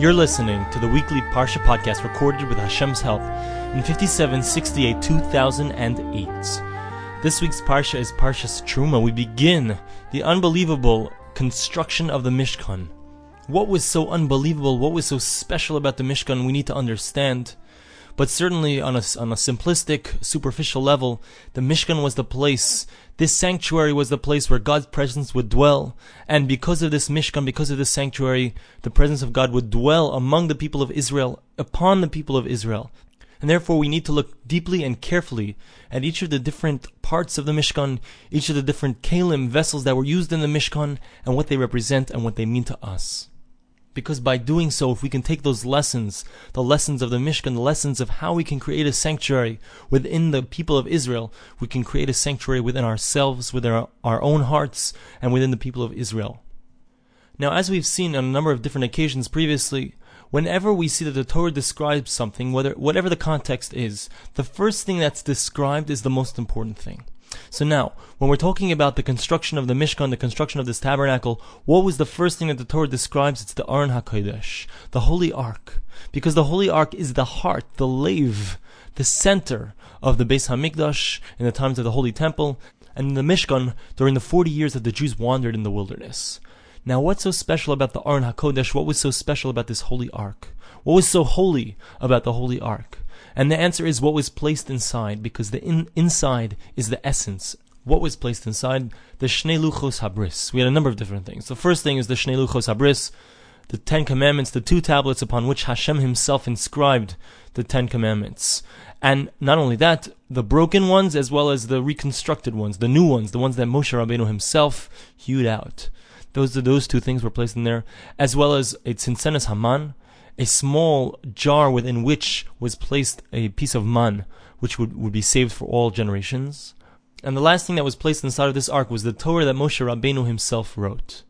You're listening to the weekly Parsha podcast recorded with Hashem's help in 5768 2008. This week's Parsha is Parshas Truma. We begin the unbelievable construction of the Mishkan. What was so unbelievable? What was so special about the Mishkan? We need to understand. But certainly on a, on a simplistic, superficial level, the Mishkan was the place, this sanctuary was the place where God's presence would dwell. And because of this Mishkan, because of this sanctuary, the presence of God would dwell among the people of Israel, upon the people of Israel. And therefore we need to look deeply and carefully at each of the different parts of the Mishkan, each of the different kalim, vessels that were used in the Mishkan, and what they represent and what they mean to us. Because by doing so, if we can take those lessons, the lessons of the Mishkan, the lessons of how we can create a sanctuary within the people of Israel, we can create a sanctuary within ourselves, within our, our own hearts, and within the people of Israel. Now, as we've seen on a number of different occasions previously, whenever we see that the Torah describes something, whether, whatever the context is, the first thing that's described is the most important thing. So now, when we're talking about the construction of the Mishkan, the construction of this tabernacle, what was the first thing that the Torah describes? It's the Aron HaKodesh, the Holy Ark. Because the Holy Ark is the heart, the lave, the center of the Beis HaMikdash in the times of the Holy Temple, and the Mishkan during the 40 years that the Jews wandered in the wilderness. Now, what's so special about the Aron HaKodesh? What was so special about this Holy Ark? What was so holy about the Holy Ark? And the answer is what was placed inside, because the in, inside is the essence. What was placed inside? The Shnei Luchos Habris. We had a number of different things. The first thing is the Shnei Luchos Habris, the Ten Commandments, the two tablets upon which Hashem himself inscribed the Ten Commandments. And not only that, the broken ones as well as the reconstructed ones, the new ones, the ones that Moshe Rabbeinu himself hewed out. Those those two things were placed in there, as well as a Tzintzenes Haman, a small jar within which was placed a piece of man, which would, would be saved for all generations. And the last thing that was placed inside of this ark was the Torah that Moshe Rabbeinu himself wrote.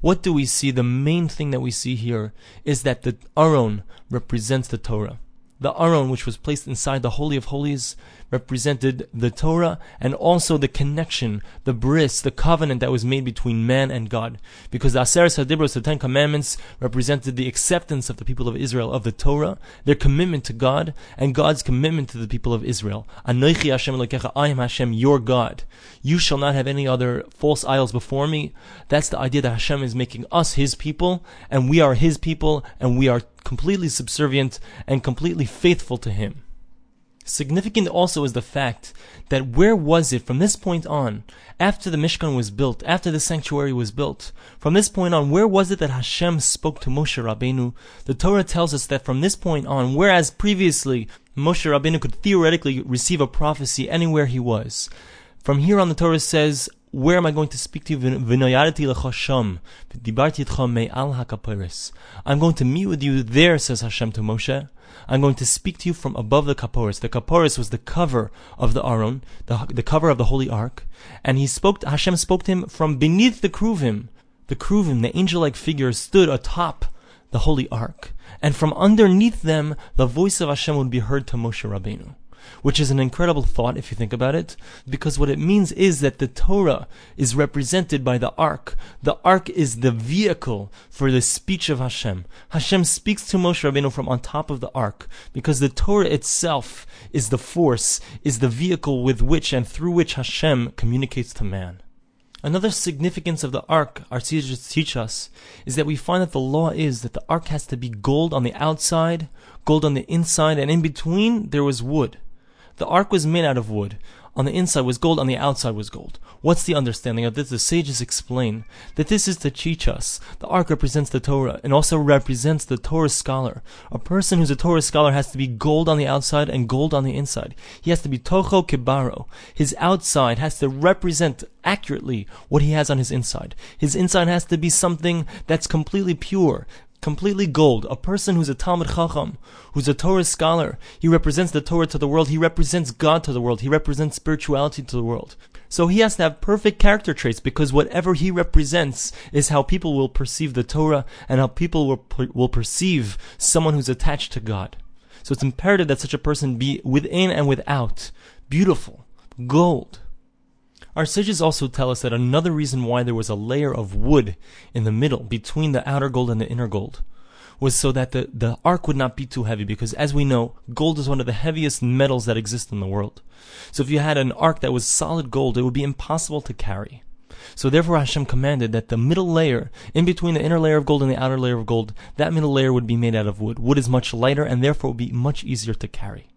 What do we see? The main thing that we see here is that the Aron represents the Torah. The Aron, which was placed inside the Holy of Holies, represented the Torah and also the connection, the bris, the covenant that was made between man and God. Because the Aseret HaDibros, the Ten Commandments, represented the acceptance of the people of Israel of the Torah, their commitment to God, and God's commitment to the people of Israel. Anoichi Hashem Elokecha, I am Hashem, your God. You shall not have any other false idols before me. That's the idea that Hashem is making us His people, and we are His people, and we are completely subservient and completely faithful to Him. Significant also is the fact that where was it from this point on, after the Mishkan was built, after the sanctuary was built, from this point on, where was it that Hashem spoke to Moshe Rabbeinu? The Torah tells us that from this point on, whereas previously Moshe Rabbeinu could theoretically receive a prophecy anywhere he was, from here on the Torah says, where am I going to speak to you? I'm going to meet with you there, says Hashem to Moshe. I'm going to speak to you from above the kaporis. The kaporis was the cover of the Aron, the, the cover of the Holy Ark, and he spoke. Hashem spoke to him from beneath the kruvim. The kruvim, the angel-like figures, stood atop the Holy Ark, and from underneath them, the voice of Hashem would be heard to Moshe Rabbeinu which is an incredible thought if you think about it, because what it means is that the Torah is represented by the Ark. The Ark is the vehicle for the speech of Hashem. Hashem speaks to Moshe Rabbeinu from on top of the Ark, because the Torah itself is the force, is the vehicle with which and through which Hashem communicates to man. Another significance of the ark, our teachers teach us, is that we find that the law is that the ark has to be gold on the outside, gold on the inside, and in between there was wood. The ark was made out of wood. On the inside was gold, on the outside was gold. What's the understanding of this? The sages explain that this is to teach us. The ark represents the Torah and also represents the Torah scholar. A person who's a Torah scholar has to be gold on the outside and gold on the inside. He has to be Tocho Kibaro. His outside has to represent accurately what he has on his inside. His inside has to be something that's completely pure, completely gold, a person who's a Talmud Chacham, who's a Torah scholar, he represents the Torah to the world, he represents God to the world, he represents spirituality to the world. So he has to have perfect character traits because whatever he represents is how people will perceive the Torah and how people will, will perceive someone who's attached to God. So it's imperative that such a person be within and without beautiful, gold. Our sages also tell us that another reason why there was a layer of wood in the middle between the outer gold and the inner gold was so that the, the ark would not be too heavy, because as we know, gold is one of the heaviest metals that exist in the world. So if you had an ark that was solid gold, it would be impossible to carry. So therefore Hashem commanded that the middle layer, in between the inner layer of gold and the outer layer of gold, that middle layer would be made out of wood. Wood is much lighter and therefore would be much easier to carry.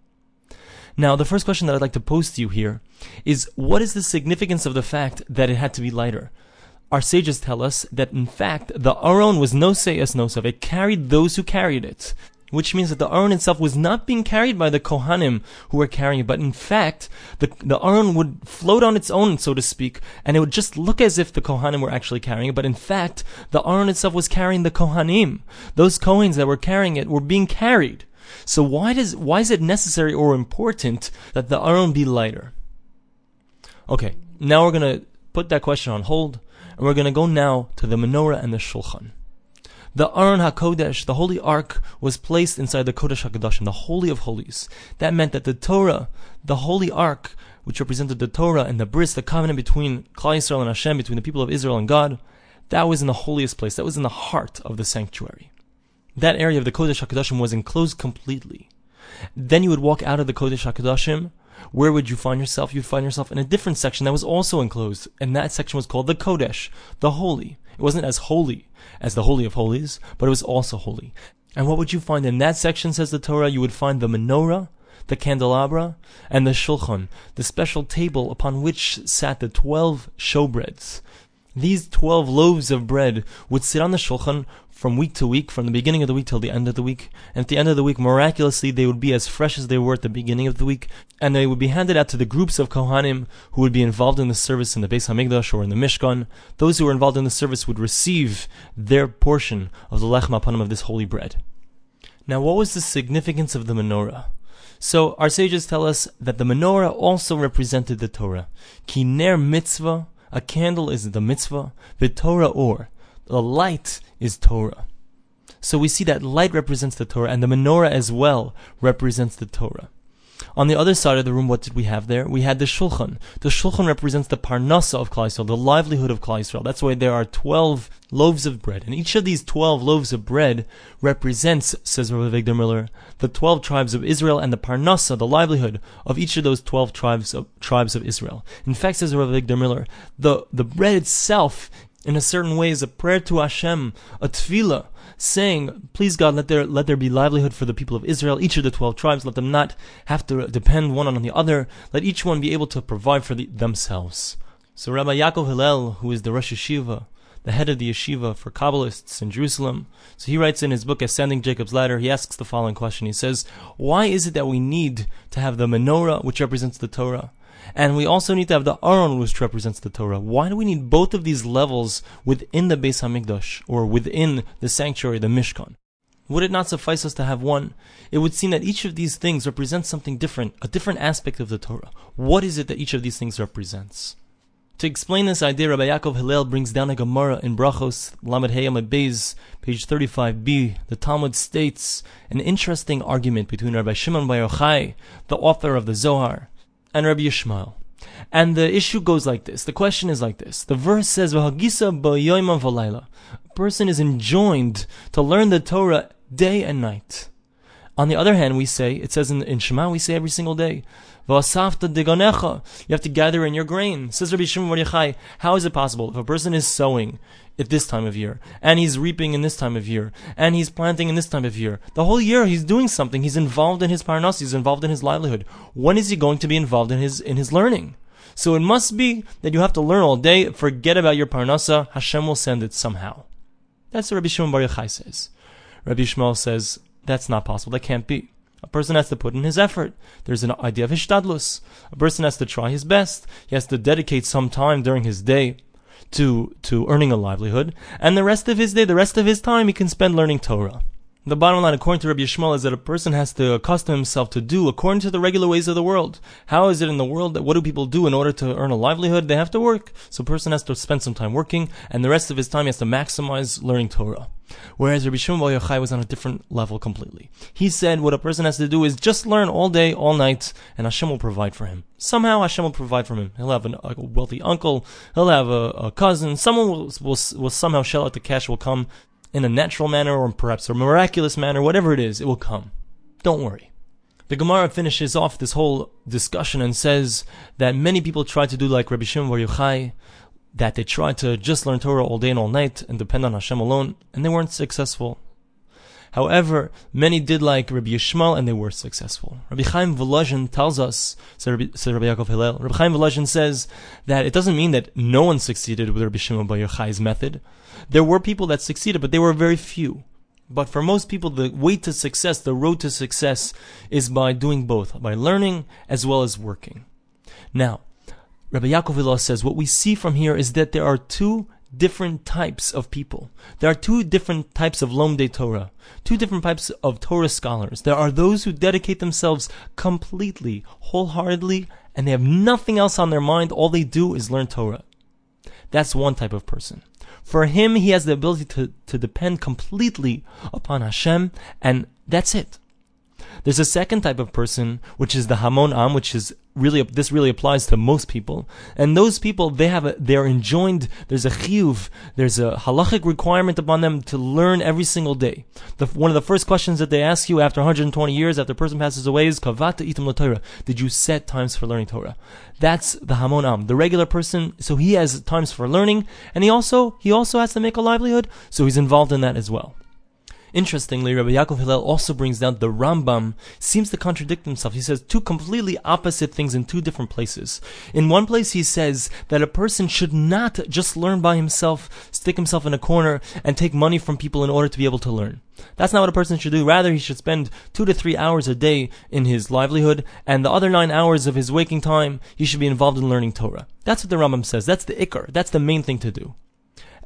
Now, the first question that I'd like to pose to you here is what is the significance of the fact that it had to be lighter? Our sages tell us that in fact the Aron was no sayas no It carried those who carried it which means that the Aron itself was not being carried by the Kohanim who were carrying it, but in fact, the, the Aron would float on its own, so to speak, and it would just look as if the Kohanim were actually carrying it, but in fact, the Aron itself was carrying the Kohanim. Those Kohens that were carrying it were being carried. So why does, why is it necessary or important that the Aron be lighter? Okay, now we're gonna put that question on hold, and we're gonna go now to the menorah and the shulchan. The Aron HaKodesh, the Holy Ark, was placed inside the Kodesh HaKadoshim, the Holy of Holies. That meant that the Torah, the Holy Ark, which represented the Torah and the bris, the covenant between Klal Yisrael and Hashem, between the people of Israel and God, that was in the holiest place. That was in the heart of the sanctuary. That area of the Kodesh HaKadoshim was enclosed completely. Then you would walk out of the Kodesh HaKadoshim. Where would you find yourself? You'd find yourself in a different section that was also enclosed. And that section was called the Kodesh, the Holy. It wasn't as holy as the Holy of Holies, but it was also holy. And what would you find in that section, says the Torah? You would find the menorah, the candelabra, and the shulchan, the special table upon which sat the twelve showbreads. These twelve loaves of bread would sit on the shulchan from week to week, from the beginning of the week till the end of the week. And at the end of the week, miraculously, they would be as fresh as they were at the beginning of the week. And they would be handed out to the groups of Kohanim who would be involved in the service in the Beis Hamikdash or in the Mishkan. Those who were involved in the service would receive their portion of the Lechem Apanim of this holy bread. Now, what was the significance of the menorah? So, our sages tell us that the menorah also represented the Torah. Kiner mitzvah, a candle is the mitzvah, the Torah or. The light is Torah. So we see that light represents the Torah, and the menorah as well represents the Torah. On the other side of the room, what did we have there? We had the shulchan. The shulchan represents the parnasa of Klal Yisrael, the livelihood of Klal Yisrael. That's why there are twelve loaves of bread, and each of these twelve loaves of bread represents, says Rabbi Avigdor Miller, the twelve tribes of Israel and the parnasa, the livelihood of each of those twelve tribes of tribes of Israel. In fact, says Rabbi Avigdor Miller, the the bread itself in a certain way is a prayer to Hashem, a tefillah, saying, "Please God, let there let there be livelihood for the people of Israel, each of the twelve tribes. Let them not have to depend one on the other. Let each one be able to provide for the, themselves." So Rabbi Yaakov Hillel, who is the Rosh Yeshiva, the head of the yeshiva for Kabbalists in Jerusalem, so he writes in his book Ascending Jacob's Ladder, he asks the following question. He says, "Why is it that we need to have the menorah, which represents the Torah?" And we also need to have the Aron, which represents the Torah. Why do we need both of these levels within the Beis Hamikdash, or within the sanctuary, the Mishkan? Would it not suffice us to have one? It would seem that each of these things represents something different, a different aspect of the Torah. What is it that each of these things represents? To explain this idea, Rabbi Yaakov Hillel brings down a Gemara in Brachos, Lamed Heyam Beis, page 35b. The Talmud states an interesting argument between Rabbi Shimon Bar Yochai, the author of the Zohar, and Rabbi Yishmael. And the issue goes like this. The question is like this. The verse says, A person is enjoined to learn the Torah day and night. On the other hand, we say, it says in, in Shema, we say every single day, Vasafta you have to gather in your grain. Says Rabbi Shimon Bar how is it possible if a person is sowing at this time of year, and he's reaping in this time of year, and he's planting in this time of year, the whole year he's doing something. He's involved in his parnas. He's involved in his livelihood. When is he going to be involved in his in his learning? So it must be that you have to learn all day. Forget about your parnasa. Hashem will send it somehow. That's what Rabbi Shimon Bar Yochai says. Rabbi Yishmael says that's not possible. That can't be. A person has to put in his effort. There's an idea of hishtadlus. A person has to try his best. He has to dedicate some time during his day to, to earning a livelihood. And the rest of his day, the rest of his time, he can spend learning Torah. The bottom line, according to Rabbi Yishmael, is that a person has to accustom himself to do according to the regular ways of the world. How is it in the world that what do people do in order to earn a livelihood? They have to work. So a person has to spend some time working, and the rest of his time he has to maximize learning Torah. Whereas Rabbi Shimon Bar Yochai was on a different level completely. He said what a person has to do is just learn all day, all night, and Hashem will provide for him. Somehow Hashem will provide for him. He'll have an, a wealthy uncle, he'll have a, a cousin, someone will, will, will somehow shell out the cash, will come in a natural manner or perhaps a miraculous manner, whatever it is, it will come. Don't worry. The Gemara finishes off this whole discussion and says that many people try to do like Rabbi Shimon Bar Yochai, that they tried to just learn Torah all day and all night and depend on Hashem alone, and they weren't successful. However, many did like Rabbi Yishmael and they were successful. Rabbi Chaim Volozhin tells us, says Rabbi, Rabbi Yaakov Hillel, Rabbi Chaim Volozhin says that it doesn't mean that no one succeeded with Rabbi Shimon Bar Yochai's method. There were people that succeeded, but they were very few. But for most people, the way to success, the road to success, is by doing both, by learning as well as working. Now, Rabbi Yaakov Hillel says what we see from here is that there are two different types of people. There are two different types of Lomdei Torah, two different types of Torah scholars. There are those who dedicate themselves completely, wholeheartedly, and they have nothing else on their mind. All they do is learn Torah. That's one type of person. For him, he has the ability to, to depend completely upon Hashem, and that's it. There's a second type of person, which is the Hamon Am, which is really, this really applies to most people. And those people, they have a, they're enjoined, there's a chiyuv, there's a halachic requirement upon them to learn every single day. The, one of the first questions that they ask you after 120 years, after a person passes away, is kavata itim Torah. Did you set times for learning Torah? That's the Hamon Am, the regular person. So he has times for learning, and he also, he also has to make a livelihood, so he's involved in that as well. Interestingly, Rabbi Yaakov Hillel also brings down the Rambam seems to contradict himself. He says two completely opposite things in two different places. In one place, he says that a person should not just learn by himself, stick himself in a corner, and take money from people in order to be able to learn. That's not what a person should do. Rather, he should spend two to three hours a day in his livelihood, and the other nine hours of his waking time, he should be involved in learning Torah. That's what the Rambam says. That's the ikar. That's the main thing to do.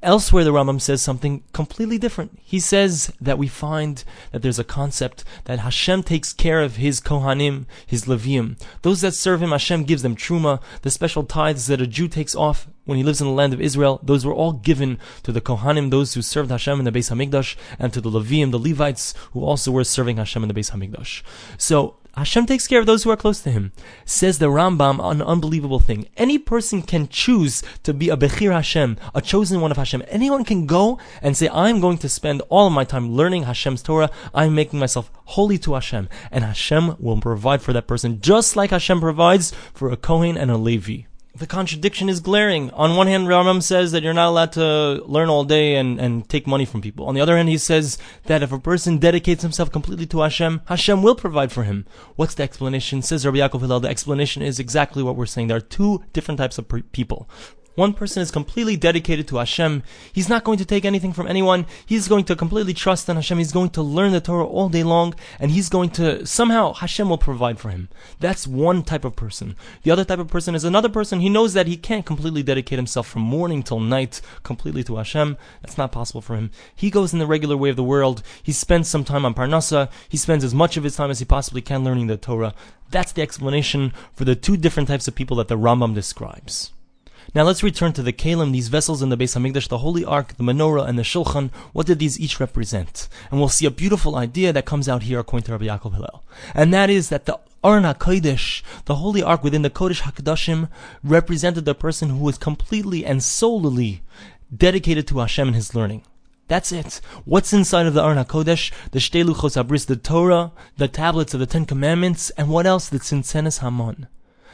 Elsewhere, the Rambam says something completely different. He says that we find that there's a concept that Hashem takes care of his Kohanim, his Levium. Those that serve him, Hashem gives them Truma, the special tithes that a Jew takes off when he lives in the land of Israel. Those were all given to the Kohanim, those who served Hashem in the Beis Hamikdash, and to the Levium, the Levites, who also were serving Hashem in the Beis Hamikdash. So, Hashem takes care of those who are close to Him. Says the Rambam, an unbelievable thing. Any person can choose to be a Bechir Hashem, a chosen one of Hashem. Anyone can go and say, I'm going to spend all of my time learning Hashem's Torah. I'm making myself holy to Hashem. And Hashem will provide for that person, just like Hashem provides for a Kohen and a Levi the contradiction is glaring. On one hand, Rambam says that you're not allowed to learn all day and, and take money from people. On the other hand, he says that if a person dedicates himself completely to Hashem, Hashem will provide for him. What's the explanation? Says Rabbi Yaakov Hillel, the explanation is exactly what we're saying. There are two different types of people one person is completely dedicated to Hashem. He's not going to take anything from anyone. He's going to completely trust in Hashem. He's going to learn the Torah all day long, and he's going to somehow Hashem will provide for him. That's one type of person. The other type of person is another person. He knows that he can't completely dedicate himself from morning till night completely to Hashem. That's not possible for him. He goes in the regular way of the world. He spends some time on Parnasa. He spends as much of his time as he possibly can learning the Torah. That's the explanation for the two different types of people that the Rambam describes. Now let's return to the Kalim, these vessels in the Beis Hamikdash, the Holy Ark, the Menorah, and the Shulchan. What did these each represent? And we'll see a beautiful idea that comes out here according to Rabbi Yaakov Hillel. And that is that the Aron HaKodesh, the Holy Ark within the Kodesh HaKadoshim, represented the person who was completely and solely dedicated to Hashem and His learning. That's it. What's inside of the Aron HaKodesh? The Shtei Luchos Abris, the Torah, the tablets of the Ten Commandments, and what else? The Tzintzenes Hamon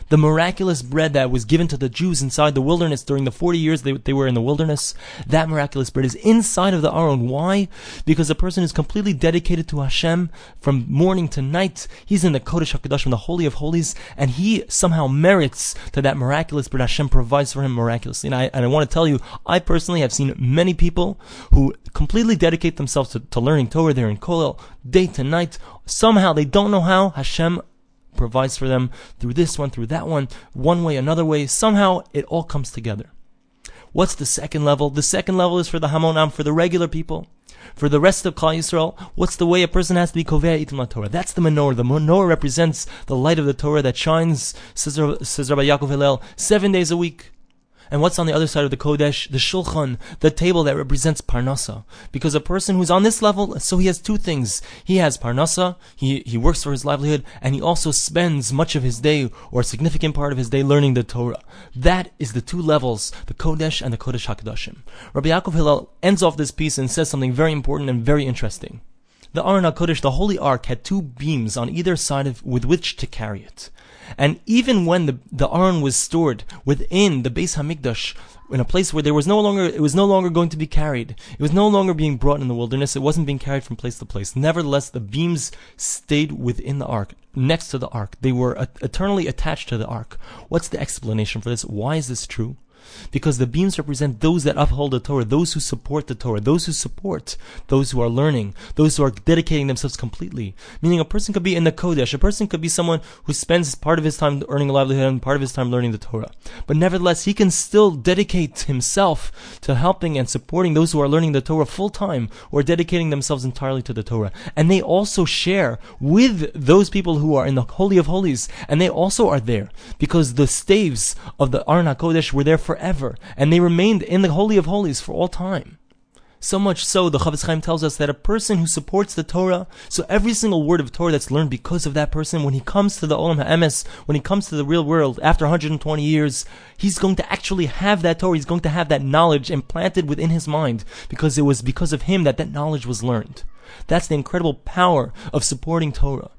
the miraculous bread that was given to the Jews inside the wilderness during the 40 years they, they were in the wilderness, that miraculous bread is inside of the Aron. Why? Because the person is completely dedicated to Hashem from morning to night. He's in the Kodesh HaKadosh, the Holy of Holies, and he somehow merits to that miraculous bread Hashem provides for him miraculously. And I, and I want to tell you, I personally have seen many people who completely dedicate themselves to, to learning Torah. They're in Kollel day to night. Somehow they don't know how Hashem provides for them through this one, through that one, one way, another way. Somehow it all comes together. What's the second level? The second level is for the Hamon Am, for the regular people. For the rest of Klal Yisrael, what's the way a person has to be kovea itim Torah? That's the menorah. The menorah represents the light of the Torah that shines, says, Rabbi Yaakov Hillel, seven days a week. And what's on the other side of the Kodesh? The Shulchan, the table that represents Parnasa. Because a person who's on this level, so he has two things. He has Parnasa, he, he works for his livelihood, and he also spends much of his day, or a significant part of his day, learning the Torah. That is the two levels, the Kodesh and the Kodesh HaKadoshim. Rabbi Yaakov Hillel ends off this piece and says something very important and very interesting. The Aron HaKodesh, the Holy Ark, had two beams on either side of, with which to carry it. And even when the, the Aron was stored within the Beis Hamikdash, in a place where there was no longer, it was no longer going to be carried. It was no longer being brought in the wilderness. It wasn't being carried from place to place. Nevertheless, the beams stayed within the ark, next to the ark. They were eternally attached to the ark. What's the explanation for this? Why is this true? Because the beams represent those that uphold the Torah, those who support the Torah, those who support those who are learning, those who are dedicating themselves completely. Meaning a person could be in the Kodesh, a person could be someone who spends part of his time earning a livelihood and part of his time learning the Torah. But nevertheless, he can still dedicate himself to helping and supporting those who are learning the Torah full time or dedicating themselves entirely to the Torah. And they also share with those people who are in the Holy of Holies, and they also are there because the staves of the Aron HaKodesh were there forever forever, and they remained in the Holy of Holies for all time. So much so, the Chofetz Chaim tells us that a person who supports the Torah, so every single word of Torah that's learned because of that person, when he comes to the Olam HaEmes, when he comes to the real world after 120 years, he's going to actually have that Torah, he's going to have that knowledge implanted within his mind, because it was because of him that that knowledge was learned. That's the incredible power of supporting Torah.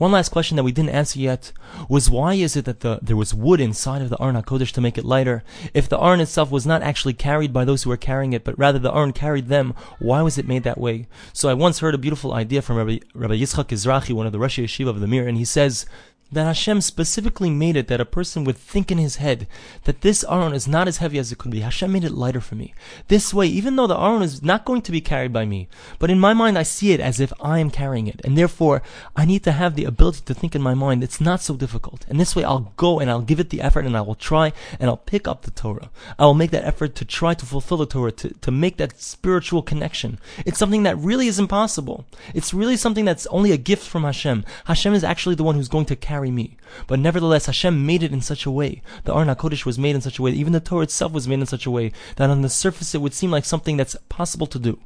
One last question that we didn't answer yet was why is it that the, there was wood inside of the Aron HaKodesh to make it lighter? If the Aron itself was not actually carried by those who were carrying it, but rather the Aron carried them, why was it made that way? So I once heard a beautiful idea from Rabbi, Rabbi Yitzchak Ezrachi, one of the Rosh Yeshiva of the Mir, and he says, that Hashem specifically made it that a person would think in his head that this Aron is not as heavy as it could be. Hashem made it lighter for me. This way, even though the Aron is not going to be carried by me, but in my mind I see it as if I am carrying it. And therefore, I need to have the ability to think in my mind, it's not so difficult. And this way I'll go and I'll give it the effort and I will try and I'll pick up the Torah. I will make that effort to try to fulfill the Torah, to, to make that spiritual connection. It's something that really is impossible. It's really something that's only a gift from Hashem. Hashem is actually the one who's going to carry me. But nevertheless, Hashem made it in such a way. The Aron HaKodesh was made in such a way, even the Torah itself was made in such a way, that on the surface it would seem like something that's possible to do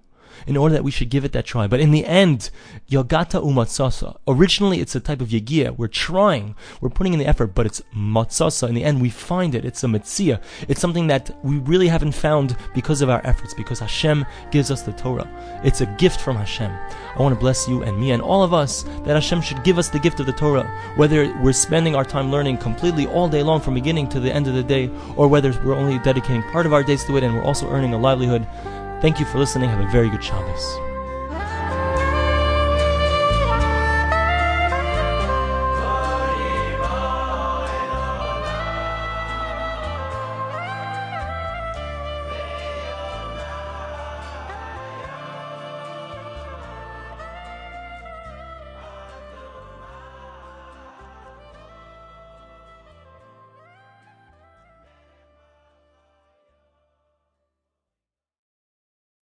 in order that we should give it that try. But in the end, Yogata umatsasa. Originally, it's a type of yagia. We're trying, we're putting in the effort, but it's matzasa. In the end, we find it. It's a mitzia. It's something that we really haven't found because of our efforts, because Hashem gives us the Torah. It's a gift from Hashem. I want to bless you and me and all of us that Hashem should give us the gift of the Torah, whether we're spending our time learning completely all day long from beginning to the end of the day, or whether we're only dedicating part of our days to it and we're also earning a livelihood. Thank you for listening. Have a very good Shabbos.